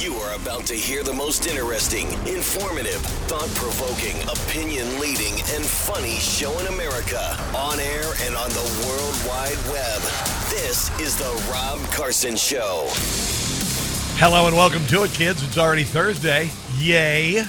You are about to hear the most interesting, informative, thought provoking, opinion leading, and funny show in America on air and on the World Wide Web. This is The Rob Carson Show. Hello and welcome to it, kids. It's already Thursday. Yay.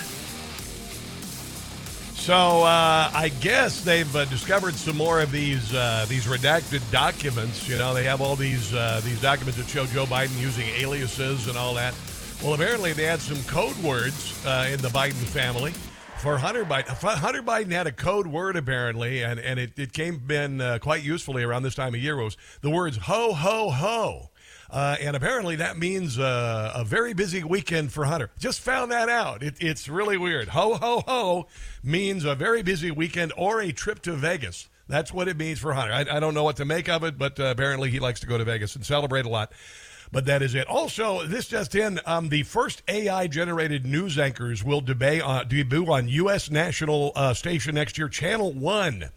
So uh, I guess they've uh, discovered some more of these uh, these redacted documents. You know, they have all these uh, these documents that show Joe Biden using aliases and all that. Well, apparently they had some code words uh, in the Biden family for Hunter Biden. Hunter Biden had a code word apparently, and and it, it came in uh, quite usefully around this time of year. Was the words ho ho ho. Uh, and apparently that means uh, a very busy weekend for Hunter. Just found that out. It, it's really weird. Ho, ho, ho means a very busy weekend or a trip to Vegas. That's what it means for Hunter. I, I don't know what to make of it, but uh, apparently he likes to go to Vegas and celebrate a lot. But that is it. Also, this just in: um, the first AI-generated news anchors will debut, uh, debut on U.S. national uh, station next year, Channel One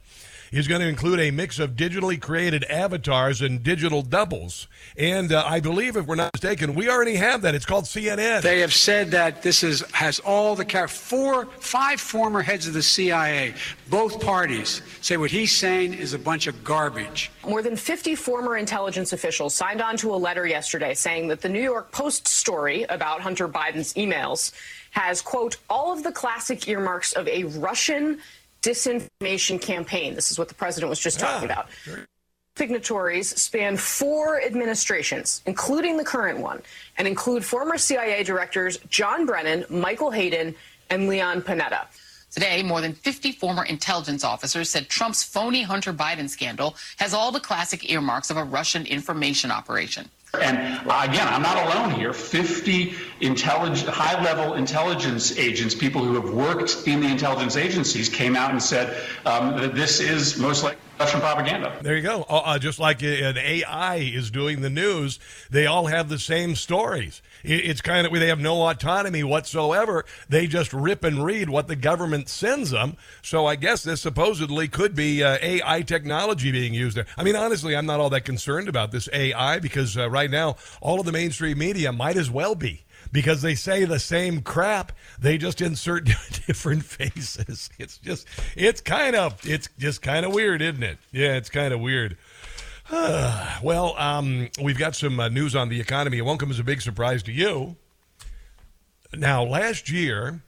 is going to include a mix of digitally created avatars and digital doubles. And uh, I believe, if we're not mistaken, we already have that. It's called CNN. They have said that this is has all the car. Four, five former heads of the CIA, both parties, say what he's saying is a bunch of garbage. More than 50 former intelligence officials signed on to a letter yesterday saying that the New York Post story about Hunter Biden's emails has, quote, all of the classic earmarks of a Russian disinformation campaign. This is what the president was just talking Yeah, about. sure. Signatories span four administrations, including the current one, and include former CIA directors John Brennan, Michael Hayden, and Leon Panetta. Today, more than 50 former intelligence officers said Trump's phony Hunter Biden scandal has all the classic earmarks of a Russian information operation. And again, I'm not alone here. 50 intellig- high-level intelligence agents, people who have worked in the intelligence agencies, came out and said um, that this is most likely Russian propaganda. There you go. Uh, uh, just like an AI is doing the news, they all have the same stories. It's kind of they have no autonomy whatsoever. They just rip and read what the government sends them. So I guess this supposedly could be uh, AI technology being used there. I mean, honestly, I'm not all that concerned about this AI because uh, right now all of the mainstream media might as well be because they say the same crap. They just insert different faces. It's just, it's kind of, it's just kind of weird, isn't it? Yeah, it's kind of weird. well, um, we've got some uh, news on the economy. It won't come as a big surprise to you. Now, last year,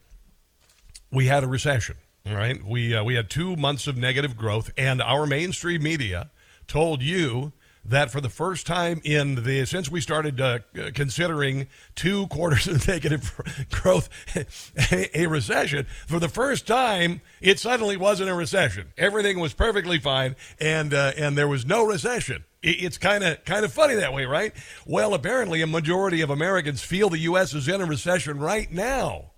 we had a recession. Right, we uh, we had two months of negative growth, and our mainstream media told you that for the first time in the since we started uh, considering two quarters of negative growth a, a recession for the first time it suddenly wasn't a recession. Everything was perfectly fine and uh, and there was no recession. It- it's kind of kind of funny that way right? Well apparently a majority of Americans feel the US is in a recession right now.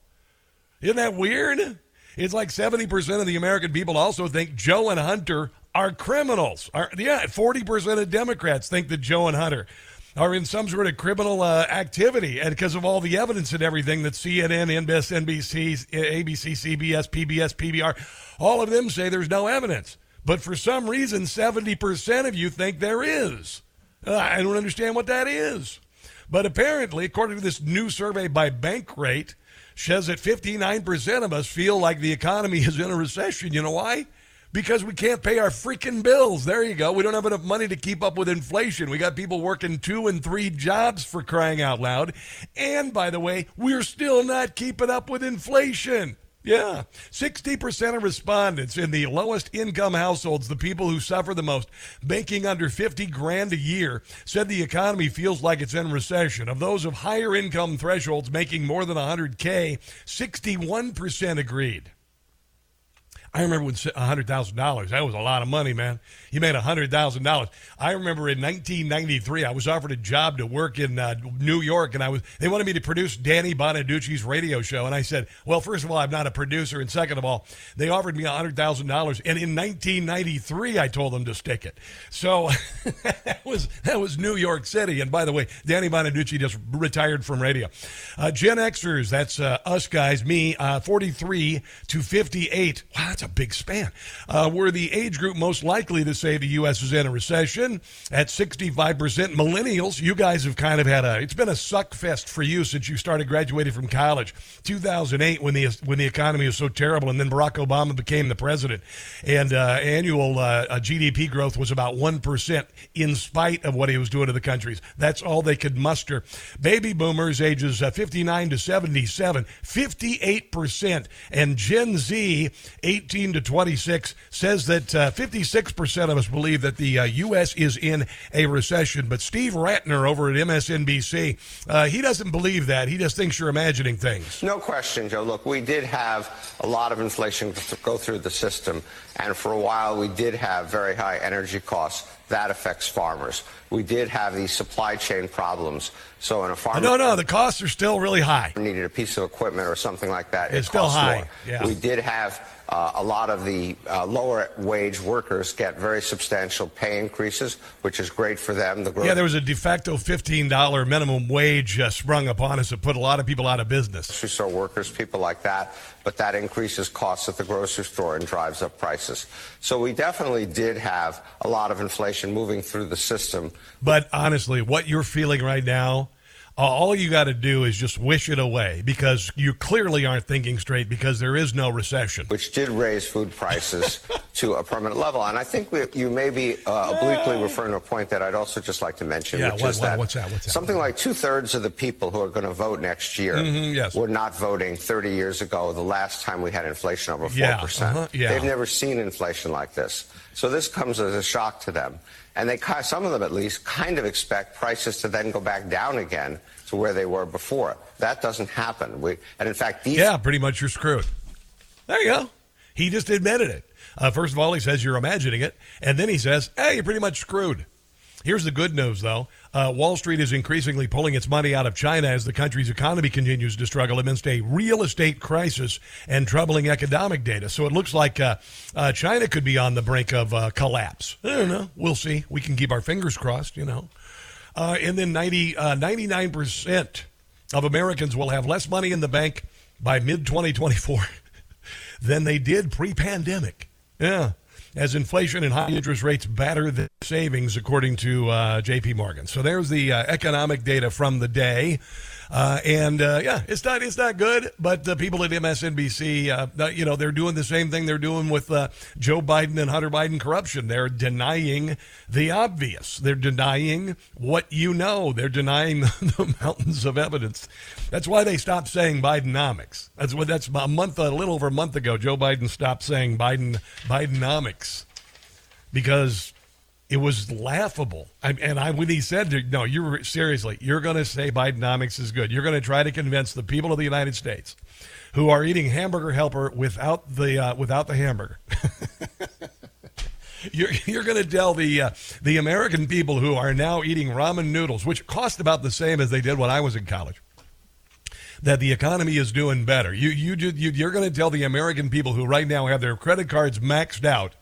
Isn't that weird? It's like 70% of the American people also think Joe and Hunter are criminals. Are, yeah, 40% of Democrats think that Joe and Hunter are in some sort of criminal uh, activity and because of all the evidence and everything that CNN, NBC, ABC, CBS, PBS, PBR, all of them say there's no evidence. But for some reason, 70% of you think there is. Uh, I don't understand what that is. But apparently, according to this new survey by Bankrate, says that 59% of us feel like the economy is in a recession. You know why? Because we can't pay our freaking bills. There you go. We don't have enough money to keep up with inflation. We got people working two and three jobs for crying out loud. And by the way, we're still not keeping up with inflation. Yeah. 60% of respondents in the lowest income households, the people who suffer the most, making under 50 grand a year, said the economy feels like it's in recession. Of those of higher income thresholds making more than 100K, 61% agreed. I remember when $100,000, that was a lot of money, man. You made $100,000. I remember in 1993, I was offered a job to work in uh, New York, and I was they wanted me to produce Danny Bonaduce's radio show. And I said, well, first of all, I'm not a producer. And second of all, they offered me $100,000. And in 1993, I told them to stick it. So that, was, that was New York City. And by the way, Danny Bonaducci just retired from radio. Uh, Gen Xers, that's uh, us guys, me, uh, 43 to 58. Wow, that's a big span. Uh, we're the age group most likely to say the U.S. is in a recession at 65%. Millennials, you guys have kind of had a, it's been a suck fest for you since you started graduating from college. 2008 when the, when the economy was so terrible and then Barack Obama became the president and uh, annual uh, GDP growth was about 1% in spite of what he was doing to the countries. That's all they could muster. Baby boomers ages uh, 59 to 77, 58%. And Gen Z, 18 18 to 26 says that uh, 56% of us believe that the uh, U.S. is in a recession. But Steve Ratner over at MSNBC, uh, he doesn't believe that. He just thinks you're imagining things. No question, Joe. Look, we did have a lot of inflation go through the system. And for a while, we did have very high energy costs. That affects farmers. We did have these supply chain problems. So in a farm, no, no, the costs are still really high. Needed a piece of equipment or something like that. It's it still high. Yeah. We did have uh, a lot of the uh, lower wage workers get very substantial pay increases, which is great for them. The yeah, there was a de facto $15 minimum wage uh, sprung upon us that put a lot of people out of business. Grocery store workers, people like that, but that increases costs at the grocery store and drives up prices. So we definitely did have a lot of inflation moving through the system. But honestly, what you're feeling right now all you got to do is just wish it away because you clearly aren't thinking straight because there is no recession. Which did raise food prices to a permanent level. And I think we, you may be uh, obliquely referring to a point that I'd also just like to mention, yeah, which what, is that, what's that? What's that? something like two thirds of the people who are going to vote next year mm-hmm, yes. were not voting 30 years ago, the last time we had inflation over 4%. Yeah, uh-huh, yeah. They've never seen inflation like this. So this comes as a shock to them. And they, some of them at least, kind of expect prices to then go back down again to where they were before. That doesn't happen. We, and in fact, these. Yeah, pretty much you're screwed. There you go. He just admitted it. Uh, first of all, he says you're imagining it. And then he says, hey, you're pretty much screwed. Here's the good news, though. Uh, Wall Street is increasingly pulling its money out of China as the country's economy continues to struggle amidst a real estate crisis and troubling economic data. So it looks like uh, uh, China could be on the brink of uh, collapse. I don't know. We'll see. We can keep our fingers crossed, you know. Uh, and then 90, 99% uh, of Americans will have less money in the bank by mid 2024 than they did pre pandemic. Yeah as inflation and high interest rates batter the savings, according to uh, J.P. Morgan. So there's the uh, economic data from the day. Uh, and uh, yeah, it's not it's not good. But the people at MSNBC, uh, you know, they're doing the same thing they're doing with uh, Joe Biden and Hunter Biden corruption. They're denying the obvious. They're denying what you know. They're denying the, mountains of evidence. That's why they stopped saying Bidenomics. That's what that's a month, a little over a month ago. Joe Biden stopped saying Biden Bidenomics because it was laughable. I, and I, when he said, "No, you're seriously, you're going to say Bidenomics is good. You're going to try to convince the people of the United States who are eating hamburger helper without the uh, without the hamburger." you're you're going to tell the uh, the American people who are now eating ramen noodles, which cost about the same as they did when I was in college, that the economy is doing better. You you, you you're going to tell the American people who right now have their credit cards maxed out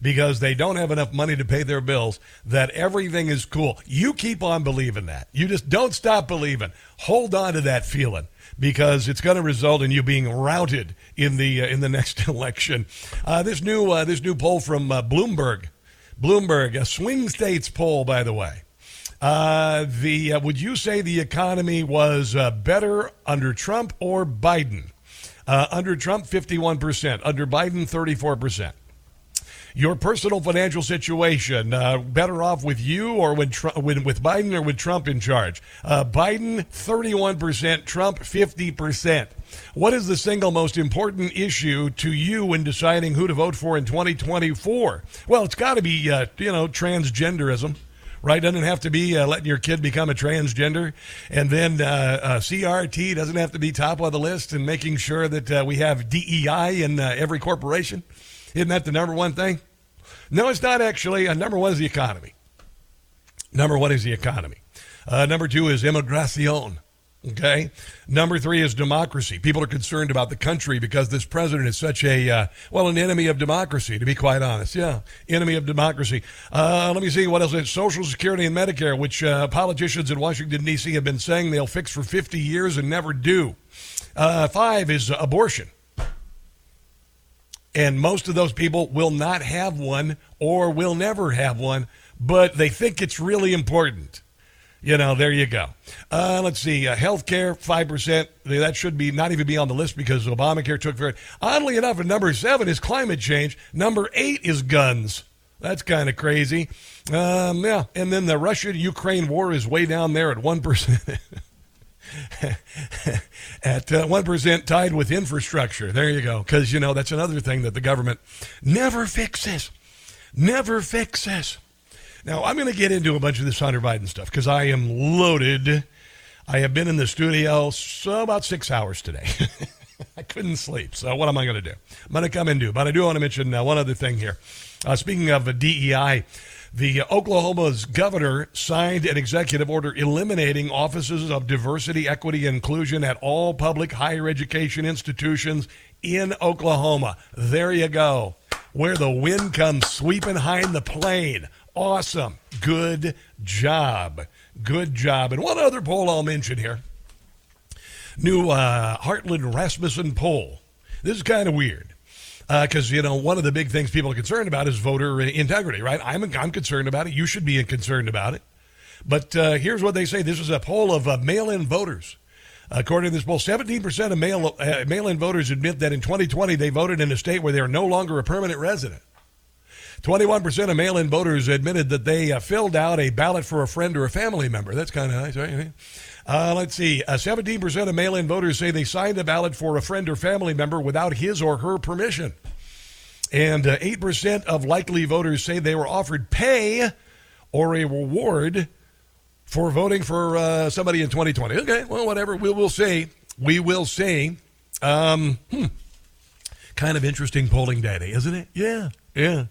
because they don't have enough money to pay their bills that everything is cool. You keep on believing that. You just don't stop believing. Hold on to that feeling because it's going to result in you being routed in the uh, in the next election. Uh, this new uh, this new poll from uh, Bloomberg, Bloomberg, a swing states poll, by the way. Uh, the uh, would you say the economy was better under Trump or Biden? under Trump, fifty-one percent. Under Biden, thirty-four percent. your personal financial situation, uh, better off with you or when, when with Biden or with Trump in charge? Uh, Biden 31%, Trump 50%. What is the single most important issue to you when deciding who to vote for in 2024? Well, it's got to be, uh, you know, transgenderism right? Doesn't have to be uh, letting your kid become a transgender. And then uh, uh, CRT doesn't have to be top of the list and making sure that uh, we have DEI in uh, every corporation. Isn't that the number one thing? No, it's not actually. Uh, number one is the economy. Number one is the economy. number two is immigration. Okay. Number three is democracy. People are concerned about the country because this president is such a, uh, well, an enemy of democracy, to be quite honest. Yeah. Enemy of democracy. Uh, let me see what else. Social Security and Medicare, which uh, politicians in Washington, D.C. have been saying they'll fix for 50 years and never do. Uh, five is abortion. And most of those people will not have one or will never have one, but they think it's really important you know, there you go. Uh, let's see, uh, health care, 5%. That should be not even be on the list because Obamacare took very. Oddly enough, number seven is climate change. Number eight is guns. That's kind of crazy. Um, yeah, and then the Russia Ukraine war is way down there at 1%. at uh, 1% tied with infrastructure. There you go. Because, you know, that's another thing that the government never fixes. Never fixes. Now, I'm going to get into a bunch of this Hunter Biden stuff because I am loaded. I have been in the studio so about six hours today. I couldn't sleep. So, what am I going to do? I'm going to come and do. But I do want to mention uh, one other thing here. Uh, speaking of uh, DEI, the Oklahoma's governor signed an executive order eliminating offices of diversity, equity, inclusion at all public higher education institutions in Oklahoma. There you go. Where the wind comes sweeping behind the plain. Awesome. Good job. Good job. And one other poll I'll mention here new uh, Heartland Rasmussen poll. This is kind of weird because, uh, you know, one of the big things people are concerned about is voter integrity, right? I'm, I'm concerned about it. You should be concerned about it. But uh, here's what they say this is a poll of uh, mail in voters. According to this poll, 17% of mail, uh, mail in voters admit that in 2020 they voted in a state where they are no longer a permanent resident. 21% of mail in voters admitted that they uh, filled out a ballot for a friend or a family member. That's kind of nice, right? Uh, let's see. Uh, 17% of mail in voters say they signed a ballot for a friend or family member without his or her permission. And uh, 8% of likely voters say they were offered pay or a reward for voting for uh, somebody in 2020. Okay, well, whatever. We will see. We will see. Um, hmm. Kind of interesting polling data, isn't it? Yeah, yeah.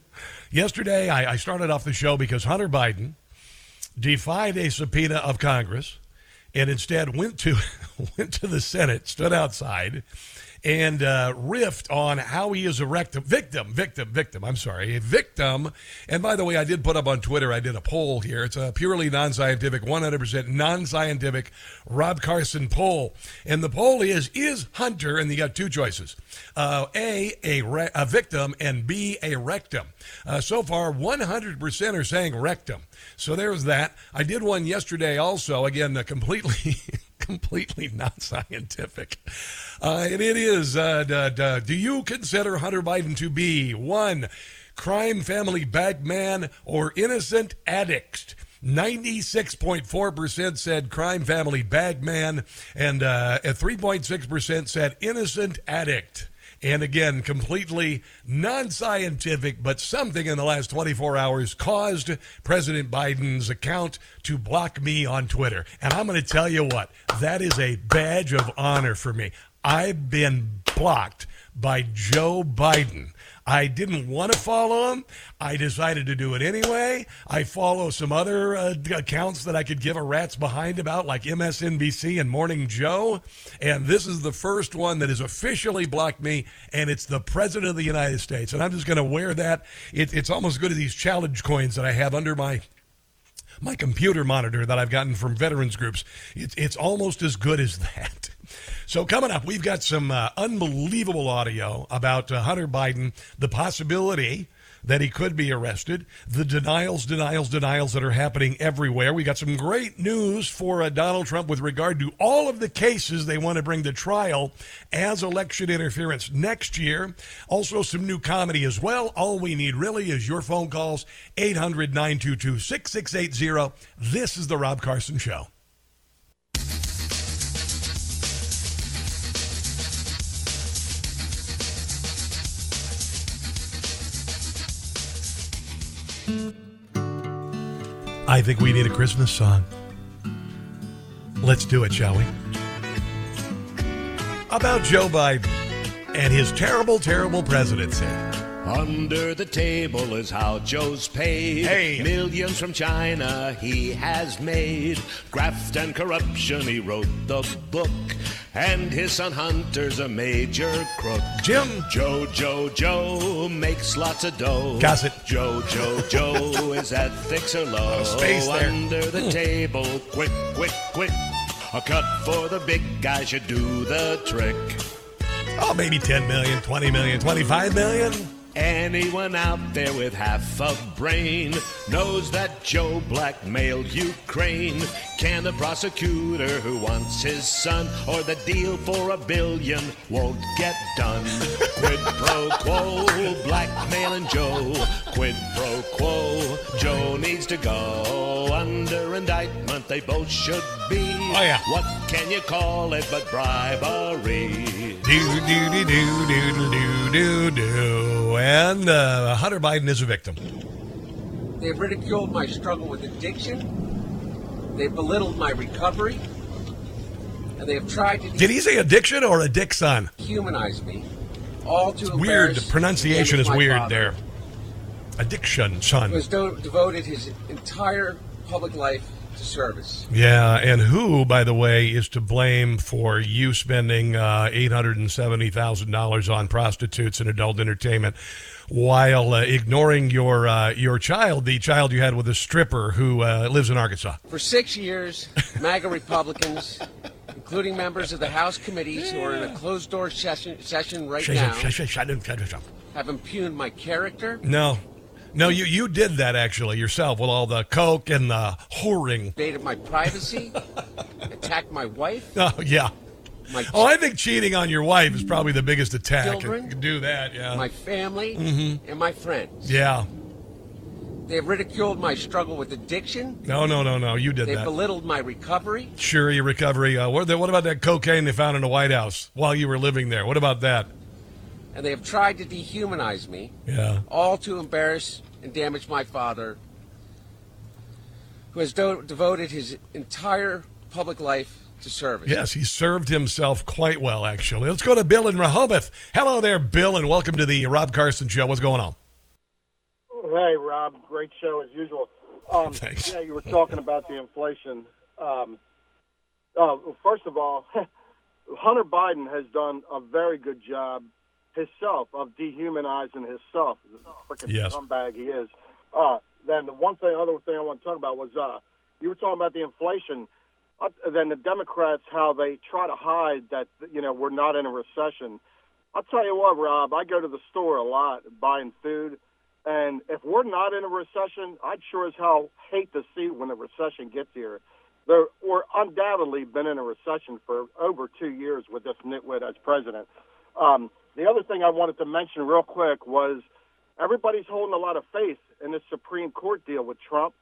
Yesterday, I, I started off the show because Hunter Biden defied a subpoena of Congress and instead went to went to the Senate, stood outside, and uh, riffed on how he is a rectum, victim, victim, victim. I'm sorry, a victim. And by the way, I did put up on Twitter, I did a poll here. It's a purely non scientific, 100% non scientific Rob Carson poll. And the poll is Is Hunter, and you got two choices uh, A, a, re- a victim, and B, a rectum. Uh, so far, 100% are saying rectum. So there's that. I did one yesterday also, again, completely. completely not scientific. Uh, and it is uh, d- d- do you consider Hunter Biden to be one, crime family bagman or innocent addict? 96.4% said crime family bagman, and uh, 3.6% said innocent addict. And again, completely non scientific, but something in the last 24 hours caused President Biden's account to block me on Twitter. And I'm going to tell you what, that is a badge of honor for me. I've been blocked by Joe Biden. I didn't want to follow him. I decided to do it anyway. I follow some other uh, accounts that I could give a rat's behind about, like MSNBC and Morning Joe. And this is the first one that has officially blocked me, and it's the President of the United States. And I'm just going to wear that. It, it's almost as good as these challenge coins that I have under my my computer monitor that I've gotten from veterans groups. It's, it's almost as good as that. So, coming up, we've got some uh, unbelievable audio about uh, Hunter Biden, the possibility that he could be arrested. The denials, denials, denials that are happening everywhere. We got some great news for uh, Donald Trump with regard to all of the cases they want to bring to trial as election interference next year. Also, some new comedy as well. All we need really is your phone calls 800 922 6680. This is The Rob Carson Show. I think we need a Christmas song. Let's do it, shall we? About Joe Biden and his terrible, terrible presidency. Under the table is how Joe's paid. Hey. Millions from China he has made. Graft and corruption, he wrote the book. And his son Hunter's a major crook. Jim. Joe, Joe, Joe makes lots of dough. Gossip. Joe, Joe, Joe, his ethics are low. space there. Under the hmm. table, quick, quick, quick. A cut for the big guy should do the trick. Oh, maybe 10 million, 20 million, 25 million. Anyone out there with half a brain knows that Joe blackmailed Ukraine. Can the prosecutor who wants his son or the deal for a billion won't get done? Quid pro quo, blackmailing Joe. Quid pro quo, Joe needs to go under indictment. They both should be. Oh, yeah. What can you call it but bribery? Do, do, do, do, do, do, do, do. And uh, Hunter Biden is a victim. They've ridiculed my struggle with addiction. They've belittled my recovery. And they have tried to Did he say addiction or addiction? Humanize me. All to Weird. embarrass Pronunciation is weird father, there. Addiction, Who son. has do- devoted his entire public life to service. Yeah, and who, by the way, is to blame for you spending uh, $870,000 on prostitutes and adult entertainment while uh, ignoring your uh, your child, the child you had with a stripper who uh, lives in Arkansas? For six years, MAGA Republicans, including members of the House committees who are in a closed door session, session right now, have impugned my character, No. No, you, you did that actually yourself with all the coke and the whoring. invaded my privacy, attacked my wife, Oh, yeah. my, Oh, I think cheating on your wife is probably the biggest attack. Children? You can do that, yeah. my family, Mm-hmm. and my friends. yeah. They ridiculed my struggle with addiction. No, no, no, no. You did They that. They belittled my recovery. Sure, your recovery. Uh, what, what about that cocaine they found in the White House while you were living there? What about that? And they have tried to dehumanize me, Yeah. all to embarrass and damage my father, who has do- devoted his entire public life to service. Yes, he served himself quite well, actually. Let's go to Bill in Rehoboth. Hello there, Bill, and welcome to the Rob Carson Show. What's going on? Hey, Rob. Great show as usual. Um, Thanks. Yeah, you were talking about the inflation. Um, uh, first of all, Hunter Biden has done a very good job himself of dehumanizing himself. The freaking Yes. scumbag he is. Uh, then the one thing, other thing I want to talk about was uh, you were talking about the inflation. Uh, then the Democrats, how they try to hide that you know we're not in a recession. I'll tell you what, Rob. I go to the store a lot buying food, and if we're not in a recession, I'd sure as hell hate to see when the recession gets here. There, we're undoubtedly been in a recession for over two years with this nitwit as president. Um, the other thing I wanted to mention real quick was everybody's holding a lot of faith in this Supreme Court deal with Trump.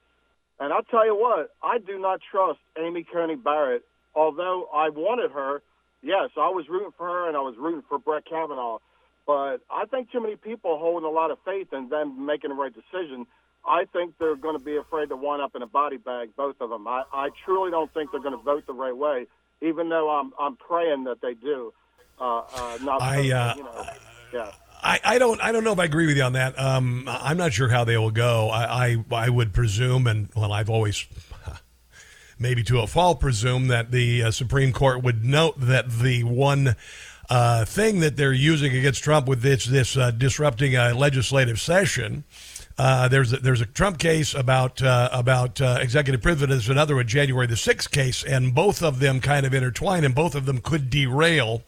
And I'll tell you what, I do not trust Amy Coney Barrett. Although I wanted her, yes, I was rooting for her and I was rooting for Brett Kavanaugh. But I think too many people holding a lot of faith in them making the right decision. I think they're going to be afraid to wind up in a body bag, both of them. I, I truly don't think they're going to vote the right way, even though I'm I'm praying that they do. Uh, uh, not I, uh, you know, yeah. I, I don't I don't know if I agree with you on that. Um, I'm not sure how they will go. I, I I would presume, and well, I've always maybe to a fault presume that the uh, Supreme Court would note that the one uh, thing that they're using against Trump with this this uh, disrupting a legislative session. Uh, there's a, there's a Trump case about uh, about uh, executive privilege. There's another one, January the sixth case, and both of them kind of intertwine, and both of them could derail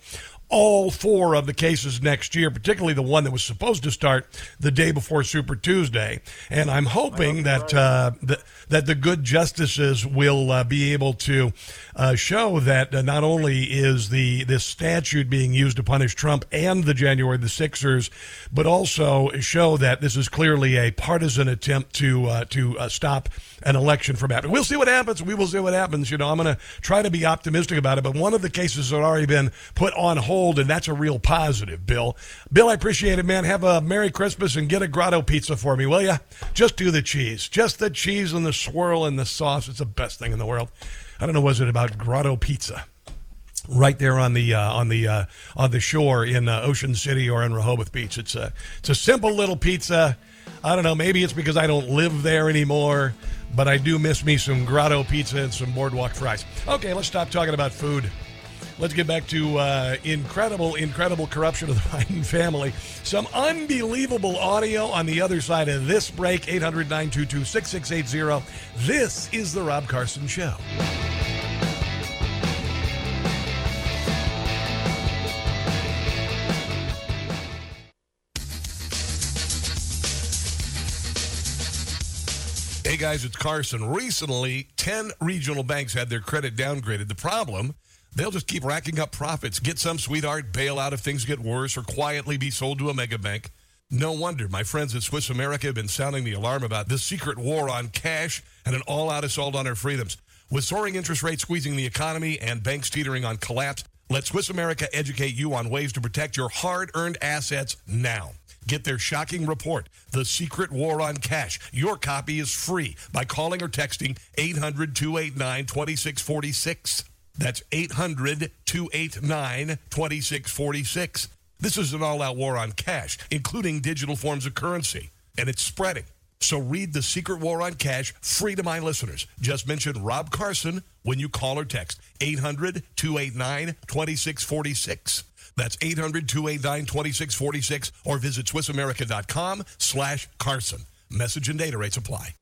all four of the cases next year, particularly the one that was supposed to start the day before Super Tuesday. And I'm hoping that uh, that, that the good justices will uh, be able to uh, show that uh, not only is the this statute being used to punish Trump and the January the Sixers, but also show that this is clearly a partisan attempt to uh, to uh, stop an election from happening. We'll see what happens. We will see what happens. You know, I'm going to try to be optimistic about it. But one of the cases has already been put on hold, and that's a real positive. Bill, Bill, I appreciate it, man. Have a Merry Christmas and get a grotto pizza for me, will you? Just do the cheese, just the cheese and the swirl and the sauce. It's the best thing in the world. I don't know, was it about grotto pizza? right there on the uh, on the uh, on the shore in uh, Ocean City or in Rehoboth Beach. It's a it's a simple little pizza. I don't know. Maybe it's because I don't live there anymore but I do miss me some grotto pizza and some boardwalk fries. Okay, let's stop talking about food. Let's get back to uh, incredible, incredible corruption of the Biden family. Some unbelievable audio on the other side of this break 800 922 6680. This is The Rob Carson Show. Hey guys, it's Carson. Recently, 10 regional banks had their credit downgraded. The problem, they'll just keep racking up profits, get some sweetheart bailout if things get worse, or quietly be sold to a mega bank. No wonder my friends at Swiss America have been sounding the alarm about this secret war on cash and an all out assault on our freedoms. With soaring interest rates squeezing the economy and banks teetering on collapse, let Swiss America educate you on ways to protect your hard earned assets now. Get their shocking report, The Secret War on Cash. Your copy is free by calling or texting 800 289 2646. That's 800 289 2646. This is an all out war on cash, including digital forms of currency, and it's spreading. So read The Secret War on Cash free to my listeners. Just mention Rob Carson when you call or text 800 289 2646. That's 800-289-2646 or visit SwissAmerica.com slash Carson. Message and data rates apply.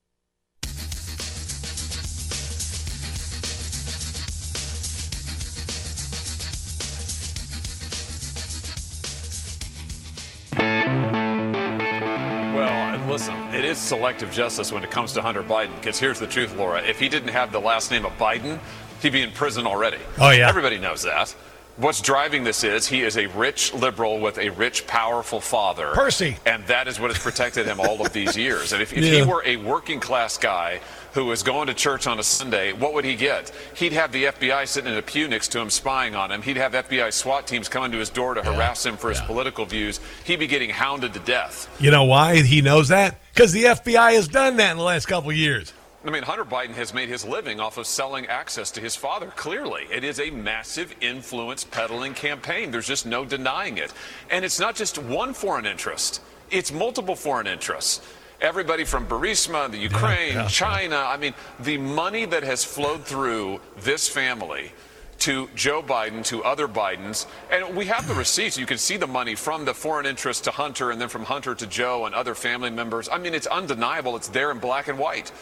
Listen, it is selective justice when it comes to Hunter Biden. Because here's the truth, Laura. If he didn't have the last name of Biden, he'd be in prison already. Oh, yeah. Everybody knows that. What's driving this is he is a rich liberal with a rich, powerful father. Percy. And that is what has protected him all of these years. And if, if Yeah. he were a working class guy who was going to church on a Sunday, what would he get? He'd have the FBI sitting in a pew next to him spying on him. He'd have FBI SWAT teams coming to his door to harass him for his political views. He'd be getting hounded to death. You know why he knows that? Because the FBI has done that in the last couple of years. I mean, Hunter Biden has made his living off of selling access to his father. Clearly, it is a massive influence peddling campaign. There's just no denying it. And it's not just one foreign interest, it's multiple foreign interests. Everybody from Burisma, the Ukraine, yeah. China. I mean, the money that has flowed through this family to Joe Biden, to other Bidens. And we have the receipts. You can see the money from the foreign interest to Hunter and then from Hunter to Joe and other family members. I mean, it's undeniable. It's there in black and white.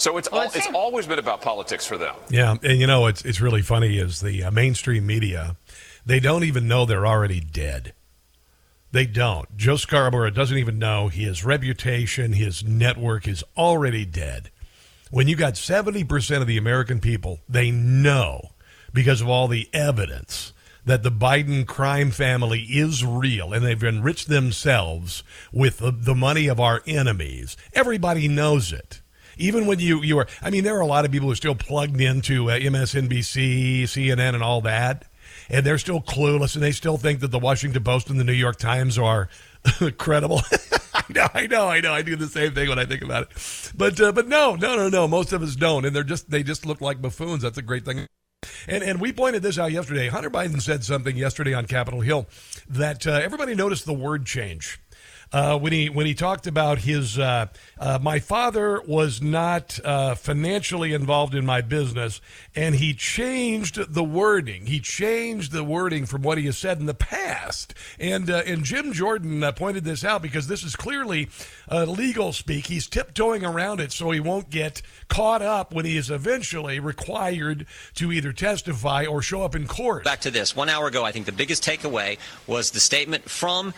So it's, Well, all, it's always been about politics for them. Yeah, and you know it's it's really funny is the uh, mainstream media, they don't even know they're already dead. They don't. Joe Scarborough doesn't even know his reputation, his network is already dead. When you got 70% of the American people, they know because of all the evidence that the Biden crime family is real and they've enriched themselves with the, the money of our enemies. Everybody knows it. Even when you, you are, I mean, there are a lot of people who are still plugged into uh, MSNBC, CNN, and all that, and they're still clueless and they still think that the Washington Post and the New York Times are credible. I know, I know, I know. I do the same thing when I think about it. But, uh, but no, no, no, no. Most of us don't, and they're just they just look like buffoons. That's a great thing. And and we pointed this out yesterday. Hunter Biden said something yesterday on Capitol Hill that uh, everybody noticed the word change. Uh, when he when he talked about his uh, uh, my father was not uh, financially involved in my business, and he changed the wording. He changed the wording from what he has said in the past. And uh, and Jim Jordan uh, pointed this out because this is clearly legal speak. He's tiptoeing around it so he won't get caught up when he is eventually required to either testify or show up in court. Back to this one hour ago, I think the biggest takeaway was the statement from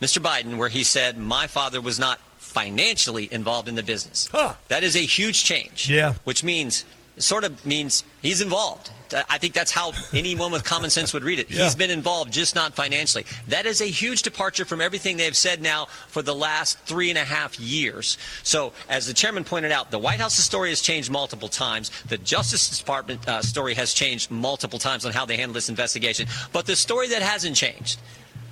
Mr. Biden where he said, My father was not financially involved in the business. Huh. That is a huge change. Yeah. Which means, sort of means he's involved. I think that's how anyone with common sense would read it. Yeah. He's been involved, just not financially. That is a huge departure from everything they've said now for the last three and a half years. So, as the chairman pointed out, the White House's story has changed multiple times. The Justice Department uh, story has changed multiple times on how they handle this investigation. But the story that hasn't changed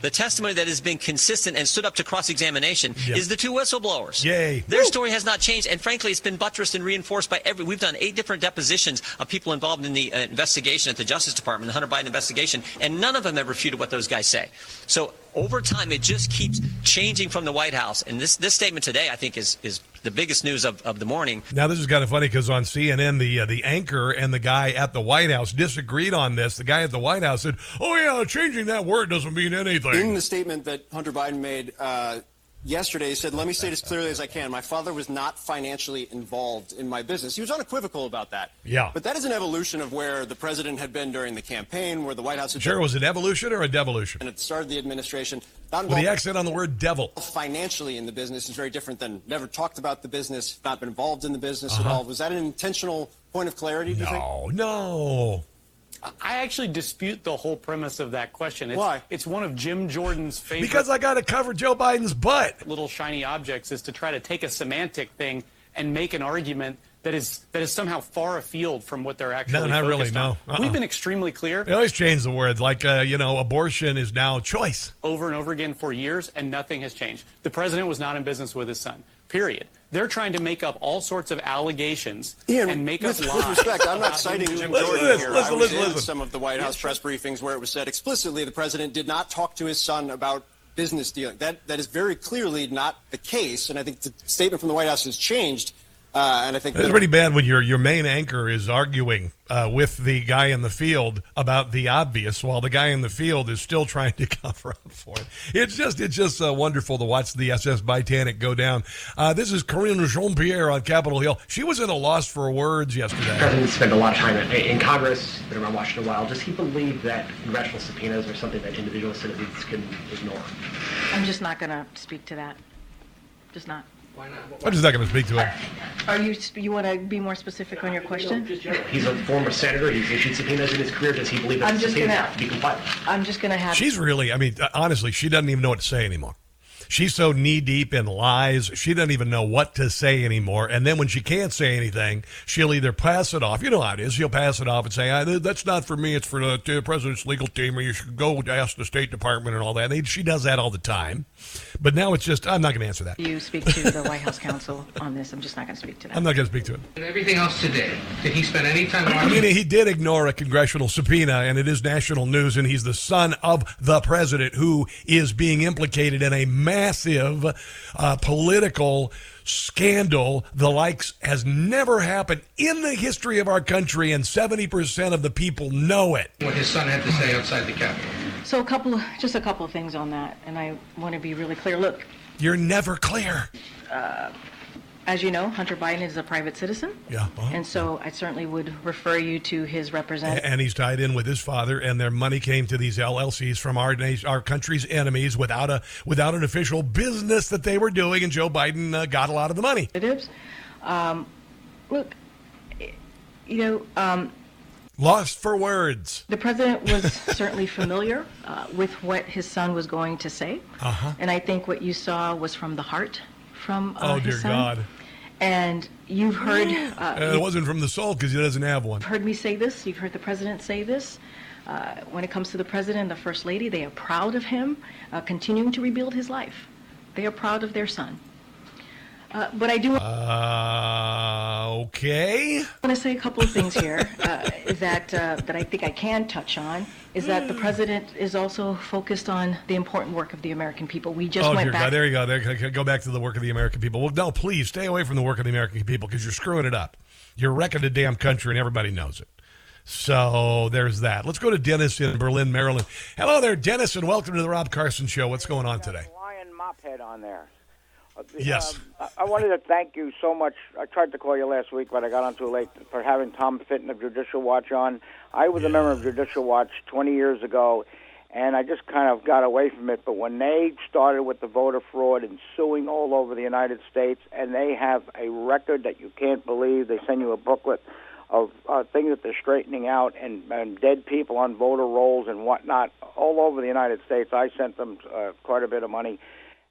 the testimony that has been consistent and stood up to cross examination yep. is the two whistleblowers. Yay. Their Woo. story has not changed, and frankly, it's been buttressed and reinforced by every. We've done eight different depositions of people involved in the uh, investigation at the Justice Department, the Hunter Biden investigation, and none of them have refuted what those guys say. So over time, it just keeps changing from the White House. And this, this statement today, I think, is, is the biggest news of, of the morning. Now, this is kind of funny because on CNN, the uh, the anchor and the guy at the White House disagreed on this. The guy at the White House said, "Oh yeah, changing that word doesn't mean anything." In the statement that Hunter Biden made. Uh, yesterday he said, Let me say it as clearly as I can. My father was not financially involved in my business. He was unequivocal about that. Yeah. But that is an evolution of where the president had been during the campaign, where the White House had Sure, been. was it evolution or a devolution? And at the start of the administration. Not With the accent on the word devil. Financially in the business is very different than never talked about the business, not been involved in the business uh-huh. at all. Was that an intentional point of clarity, do no, you think? No, no. I actually dispute the whole premise of that question. It's, Why? It's one of Jim Jordan's favorite. Because I got to cover Joe Biden's butt. Little shiny objects is to try to take a semantic thing and make an argument that is that is somehow far afield from what they're actually. No, not really. On. No, uh-uh. we've been extremely clear. They always change the words, like uh, you know, abortion is now choice. Over and over again for years, and nothing has changed. The president was not in business with his son. Period. They're trying to make up all sorts of allegations Ian, and make with, up lies. With respect, I'm not citing Jim Jordan listen, here. Listen, I was listen, in some of the White House press briefings where it was said explicitly the president did not talk to his son about business dealing. That that is very clearly not the case, and I think the statement from the White House has changed uh, and I think it's pretty bad when your your main anchor is arguing uh, with the guy in the field about the obvious, while the guy in the field is still trying to cover up for it. It's just it's just uh, wonderful to watch the SS Titanic go down. Uh, this is Karine Jean Pierre on Capitol Hill. She was in a loss for words yesterday. The president spent a lot of time in Congress, been around Washington a while. Does he believe that congressional subpoenas are something that individual citizens can ignore? I'm just not going to speak to that. Just not. Why not? I'm just not going to speak to him. Are you you want to be more specific on your question? He's a former senator. He's issued subpoenas in his career. Does he believe that I'm just gonna, have to be complied? I'm just going to have. She's really. I mean, honestly, she doesn't even know what to say anymore. She's so knee deep in lies, she doesn't even know what to say anymore. And then when she can't say anything, she'll either pass it off. You know how it is. She'll pass it off and say, "That's not for me. It's for the president's legal team, or you should go ask the State Department and all that." She does that all the time. But now it's just, I'm not going to answer that. You speak to the White House counsel on this. I'm just not going to speak to that. I'm not going to speak to it. And everything else today, did he spend any time? I mean, he did ignore a congressional subpoena, and it is national news, and he's the son of the president who is being implicated in a massive uh, political scandal the likes has never happened in the history of our country, and 70% of the people know it. What his son had to say outside the Capitol. So a couple, of, just a couple of things on that, and I want to be really clear. Look, you're never clear. Uh, as you know, Hunter Biden is a private citizen. Yeah. And so I certainly would refer you to his representative. And he's tied in with his father, and their money came to these LLCs from our nation, our country's enemies without a without an official business that they were doing, and Joe Biden uh, got a lot of the money. It is. Um, look, you know. Um, Lost for words. The president was certainly familiar uh, with what his son was going to say. Uh-huh. And I think what you saw was from the heart from uh, oh, dear son. God. And you've heard. Uh, it wasn't from the soul because he doesn't have one. You've heard me say this. You've heard the president say this. Uh, when it comes to the president and the first lady, they are proud of him uh, continuing to rebuild his life. They are proud of their son. Uh, but I do. Uh, okay. I want to say a couple of things here uh, that uh, that I think I can touch on. Is that the president is also focused on the important work of the American people. We just oh, went back. God, there you go. There, go back to the work of the American people. Well, no, please stay away from the work of the American people because you're screwing it up. You're wrecking the damn country, and everybody knows it. So there's that. Let's go to Dennis in Berlin, Maryland. Hello there, Dennis, and welcome to the Rob Carson Show. What's going on today? Lion Mophead on there. Yes. um, I I wanted to thank you so much. I tried to call you last week, but I got on too late for having Tom Fitton of Judicial Watch on. I was a member of Judicial Watch 20 years ago, and I just kind of got away from it. But when they started with the voter fraud and suing all over the United States, and they have a record that you can't believe, they send you a booklet of uh, things that they're straightening out and, and dead people on voter rolls and whatnot all over the United States. I sent them uh, quite a bit of money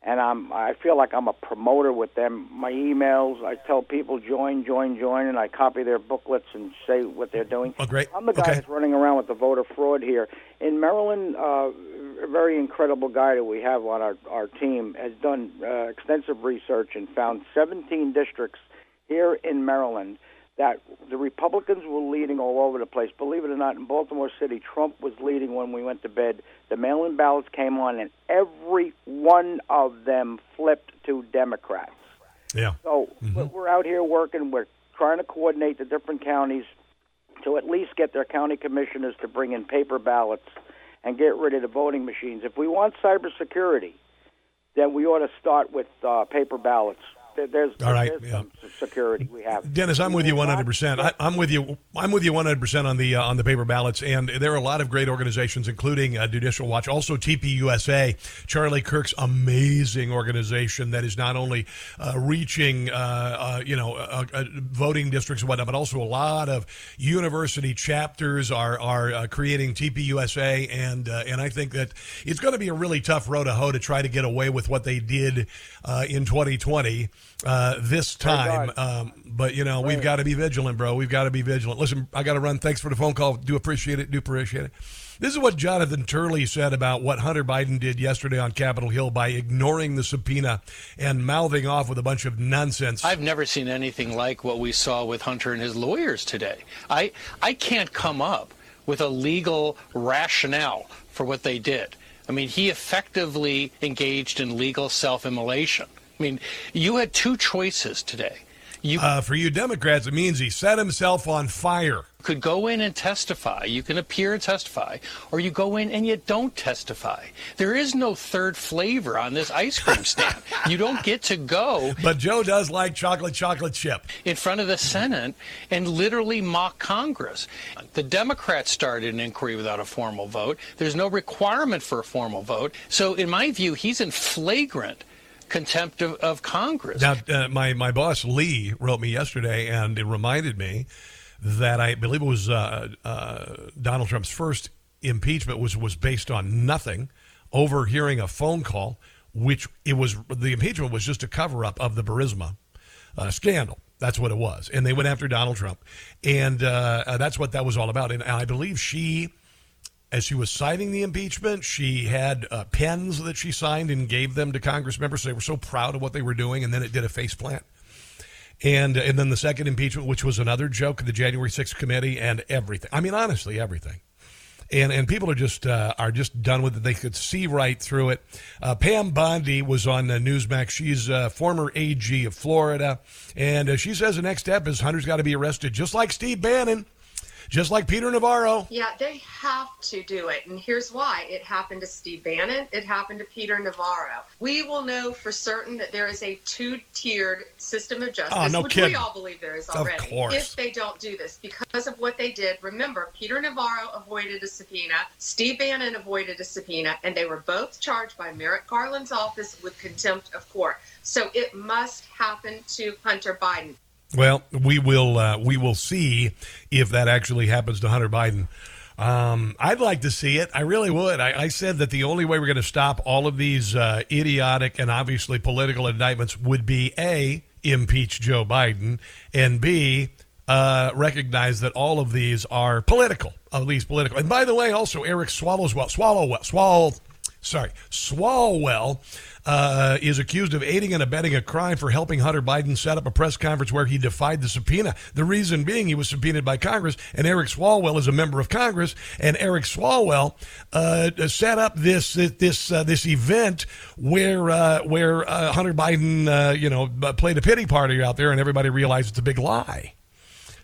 and I'm I feel like I'm a promoter with them. My emails, I tell people join, join, join, and I copy their booklets and say what they're doing. Oh, great. I'm the guy Okay. that's running around with the voter fraud here in Maryland. Uh, a very incredible guy that we have on our our team has done uh, extensive research and found 17 districts here in Maryland that the Republicans were leading all over the place. Believe it or not, in Baltimore City, Trump was leading when we went to bed. The mail-in ballots came on, and every one of them flipped to Democrats. Yeah. So Mm-hmm. we're- we're out here working. We're trying to coordinate the different counties to at least get their county commissioners to bring in paper ballots and get rid of the voting machines. If we want cybersecurity, then we ought to start with uh, paper ballots. There- There's, All right, there's yeah. security we have. Dennis, I'm with you 100. percent I'm with you. I'm with you 100 percent on the uh, on the paper ballots, and there are a lot of great organizations, including uh, Judicial Watch, also TPUSA, Charlie Kirk's amazing organization that is not only uh, reaching uh, uh, you know uh, uh, voting districts and whatnot, but also a lot of university chapters are are uh, creating TPUSA, and uh, and I think that it's going to be a really tough road to hoe to try to get away with what they did uh, in 2020 uh, this time. Um, but you know, we've got to be vigilant, bro. We've got to be vigilant. Listen, I got to run. Thanks for the phone call. Do appreciate it. Do appreciate it. This is what Jonathan Turley said about what Hunter Biden did yesterday on Capitol Hill by ignoring the subpoena and mouthing off with a bunch of nonsense. I've never seen anything like what we saw with Hunter and his lawyers today. I I can't come up with a legal rationale for what they did. I mean, he effectively engaged in legal self-immolation. I mean, you had two choices today. You uh, for you Democrats, it means he set himself on fire. could go in and testify. You can appear and testify, or you go in and you don't testify. There is no third flavor on this ice cream stand. you don't get to go. But Joe does like chocolate chocolate chip. In front of the Senate and literally mock Congress. The Democrats started an inquiry without a formal vote. There's no requirement for a formal vote. So, in my view, he's in flagrant contempt of, of Congress. Now, uh, my my boss Lee wrote me yesterday, and it reminded me that I believe it was uh, uh, Donald Trump's first impeachment was was based on nothing, overhearing a phone call, which it was the impeachment was just a cover up of the Burisma uh, scandal. That's what it was, and they went after Donald Trump, and uh, uh, that's what that was all about. And I believe she as she was signing the impeachment, she had uh, pens that she signed and gave them to Congress members. They were so proud of what they were doing, and then it did a face plant. And and then the second impeachment, which was another joke the January 6th committee and everything. I mean, honestly, everything. And and people are just uh, are just done with it. They could see right through it. Uh, Pam Bondi was on uh, Newsmax. She's uh, former AG of Florida, and uh, she says the next step is Hunter's got to be arrested, just like Steve Bannon, just like Peter Navarro. Yeah, they have to do it. And here's why. It happened to Steve Bannon. It happened to Peter Navarro. We will know for certain that there is a two-tiered system of justice, Oh, no which kidding. we all believe there is Of already. course. If they don't do this, because of what they did. Remember, Peter Navarro avoided a subpoena. Steve Bannon avoided a subpoena, and they were both charged by Merrick Garland's office with contempt of court. So it must happen to Hunter Biden. Well, we will uh, we will see if that actually happens to Hunter Biden. Um, I'd like to see it. I really would. I, I said that the only way we're going to stop all of these uh, idiotic and obviously political indictments would be a impeach Joe Biden and b uh, recognize that all of these are political, at least political. And by the way, also Eric Swallows well, Swallow, well, Swallow, sorry, Swalwell uh, is accused of aiding and abetting a crime for helping Hunter Biden set up a press conference where he defied the subpoena. The reason being he was subpoenaed by Congress, and Eric Swalwell is a member of Congress, and Eric Swalwell uh, set up this this uh, this event where uh, where uh, Hunter Biden, uh, you know, played a pity party out there, and everybody realized it's a big lie.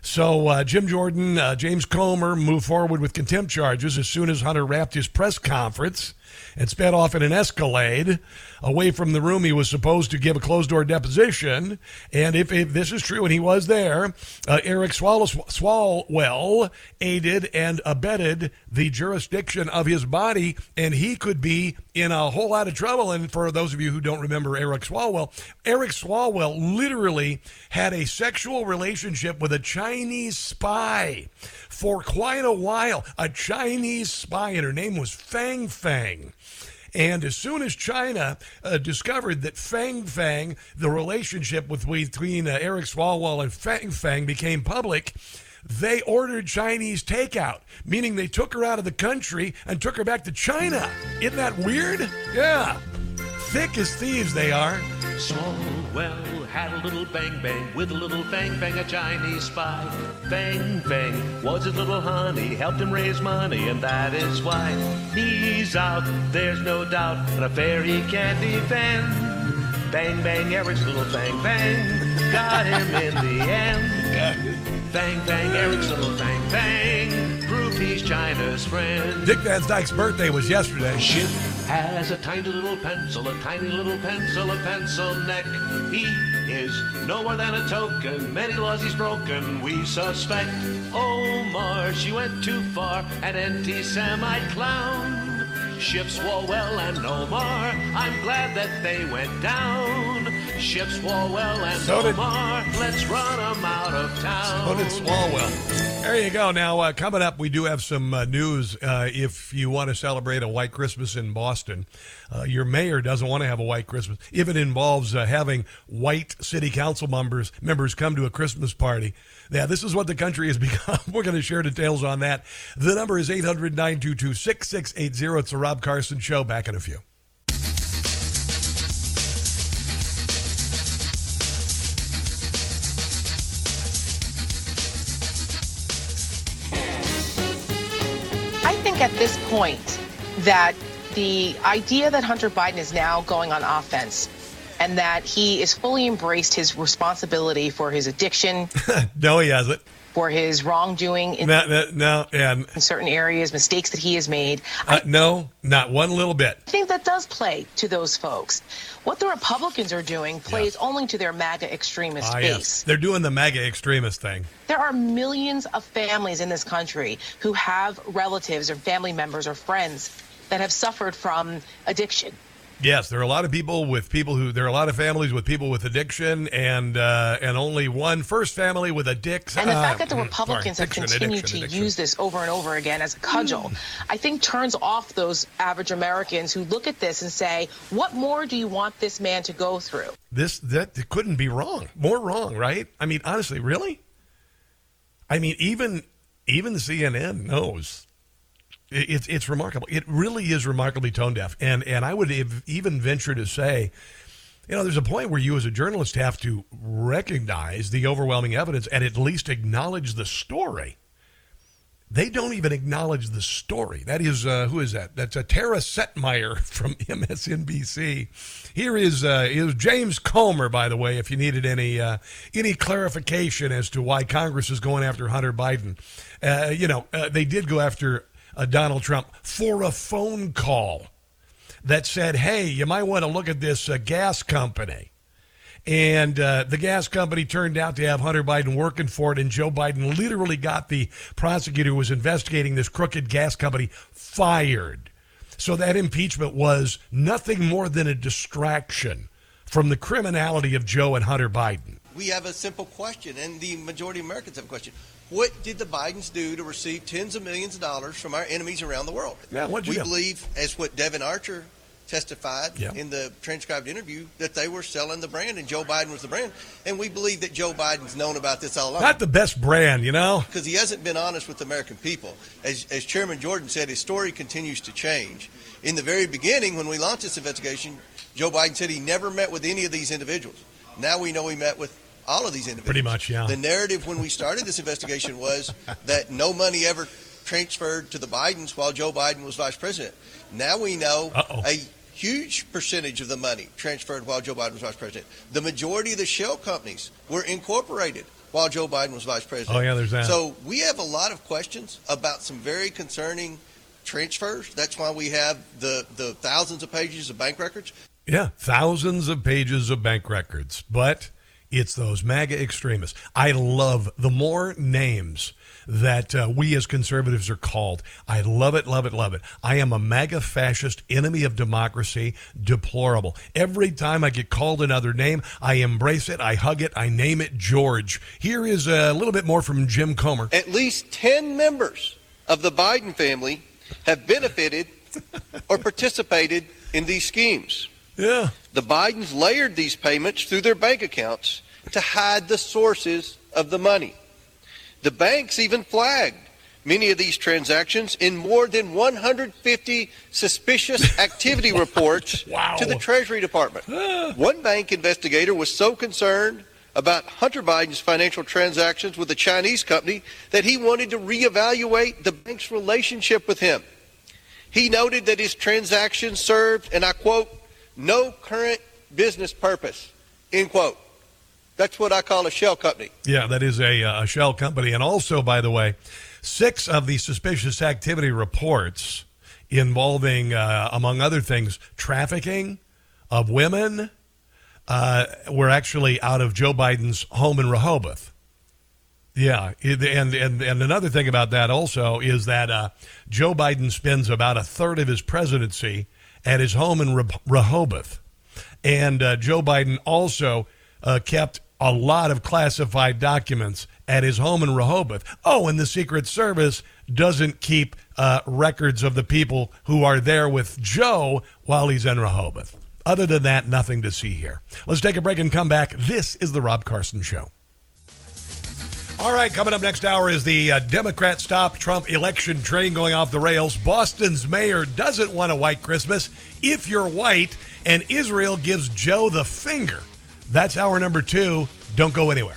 So uh, Jim Jordan, uh, James Comer moved forward with contempt charges as soon as Hunter wrapped his press conference and sped off in an Escalade away from the room he was supposed to give a closed door deposition. And if, if this is true, and he was there, uh, Eric Swalwell aided and abetted the jurisdiction of his body, and he could be in a whole lot of trouble. And for those of you who don't remember Eric Swalwell, Eric Swalwell literally had a sexual relationship with a Chinese spy for quite a while. A Chinese spy, and her name was Fang Fang. And as soon as China uh, discovered that Fang Fang, the relationship with, between uh, Eric Swalwell and Fang Fang became public, they ordered Chinese takeout, meaning they took her out of the country and took her back to China. Isn't that weird? Yeah. Thick as thieves, they are. Swalwell had a little bang bang with a little bang bang, a Chinese spy. Bang bang was his little honey, helped him raise money, and that is why he's out. There's no doubt, an affair he can't defend. Bang bang, Eric's little bang bang, got him in the end. Bang bang, Eric's little bang bang, he's China's friend. Dick Van Dyke's birthday was yesterday. Schiff has a tiny little pencil, a tiny little pencil, a pencil neck. He is no more than a token. Many laws he's broken, we suspect. Omar, she went too far, an anti-Semite clown. Ships Swalwell and Omar, I'm glad that they went down. Ships Swalwell and So did- Omar, let's run them out of town. So did Swalwell. There you go. Now, uh, coming up, we do have some uh, news. Uh, if you want to celebrate a white Christmas in Boston, uh, your mayor doesn't want to have a white Christmas. If it involves uh, having white city council members members come to a Christmas party, yeah, this is what the country has become. We're going to share details on that. The number is 800 922 6680. It's the Rob Carson Show. Back in a few. I think at this point that the idea that Hunter Biden is now going on offense and that he is fully embraced his responsibility for his addiction, No, he hasn't. for his wrongdoing in, No, no, no, and, in certain areas, mistakes that he has made. uh, no, not one little bit. I think that does play to those folks. What the Republicans are doing plays only to their MAGA extremist Ah, base. yes. They're doing the MAGA extremist thing. There are millions of families in this country who have relatives or family members or friends that have suffered from addiction. Yes, there are a lot of people with people who there are a lot of families with people with addiction, and uh, and only one first family with a addiction. And the fact that the uh, Republicans sorry, have continued addiction, to addiction. use this over and over again as a cudgel, I think turns off those average Americans who look at this and say, what more do you want this man to go through? this that couldn't be wrong, more wrong, right? I mean, honestly, really? I mean, even even CNN knows it's it's remarkable. It really is remarkably tone deaf, and and I would even venture to say. You know, there's a point where you, as a journalist, have to recognize the overwhelming evidence and at least acknowledge the story. They don't even acknowledge the story. That is, uh, who is that? That's uh, Tara Setmayer from MSNBC. Here is uh, is James Comer, by the way, if you needed any uh, any clarification as to why Congress is going after Hunter Biden. Uh, you know, uh, they did go after uh, Donald Trump for a phone call that said, "Hey, you might want to look at this uh, gas company." And uh, the gas company turned out to have Hunter Biden working for it, and Joe Biden literally got the prosecutor who was investigating this crooked gas company fired. So that impeachment was nothing more than a distraction from the criminality of Joe and Hunter Biden. We have a simple question, and the majority of Americans have a question. What did the Bidens do to receive tens of millions of dollars from our enemies around the world? Yeah, we do? believe, as what Devon Archer testified Yeah. in the transcribed interview that they were selling the brand and Joe Biden was the brand. And we believe that Joe Biden's known about this all along. Not the best brand, you know? because he hasn't been honest with the American people. As, as Chairman Jordan said, his story continues to change. In the very beginning, when we launched this investigation, Joe Biden said he never met with any of these individuals. Now we know he met with all of these individuals. Pretty much, yeah. The narrative when we started this investigation was that no money ever transferred to the Bidens while Joe Biden was vice president. Now we know Uh-oh. a huge percentage of the money transferred while Joe Biden was vice president. The majority of the shell companies were incorporated while Joe Biden was vice president. Oh, yeah, there's that. So we have a lot of questions about some very concerning transfers. That's why we have the, the thousands of pages of bank records. Yeah, thousands of pages of bank records, but it's those MAGA extremists. I love the more names that uh, we as conservatives are called. I love it, love it, love it. I am a MAGA fascist, enemy of democracy, deplorable. Every time I get called another name, I embrace it, I hug it, I name it George. Here is a little bit more from Jim Comer. At least 10 members of the Biden family have benefited or participated in these schemes. Yeah. The Bidens layered these payments through their bank accounts to hide the sources of the money. The banks even flagged many of these transactions in more than 150 suspicious activity reports to the Treasury Department. Ah. One bank investigator was so concerned about Hunter Biden's financial transactions with a Chinese company that he wanted to reevaluate the bank's relationship with him. He noted that his transactions served, and I quote, no current business purpose, end quote. That's what I call a shell company. Yeah, that is a, uh, a shell company. And also, by the way, six of the suspicious activity reports involving, uh, among other things, trafficking of women uh, were actually out of Joe Biden's home in Rehoboth. Yeah, and, and and another thing about that also is that uh, Joe Biden spends about a third of his presidency at his home in Re- Rehoboth, and uh, Joe Biden also uh, kept a lot of classified documents at his home in Rehoboth. Oh, and the Secret Service doesn't keep uh, records of the people who are there with Joe while he's in Rehoboth. Other than that, nothing to see here. Let's take a break and come back. This is the Rob Carson Show. All right, coming up next hour is the uh, Democrat stop Trump election train going off the rails. Boston's mayor doesn't want a white Christmas if you're white, and Israel gives Joe the finger. That's hour number two. Don't go anywhere.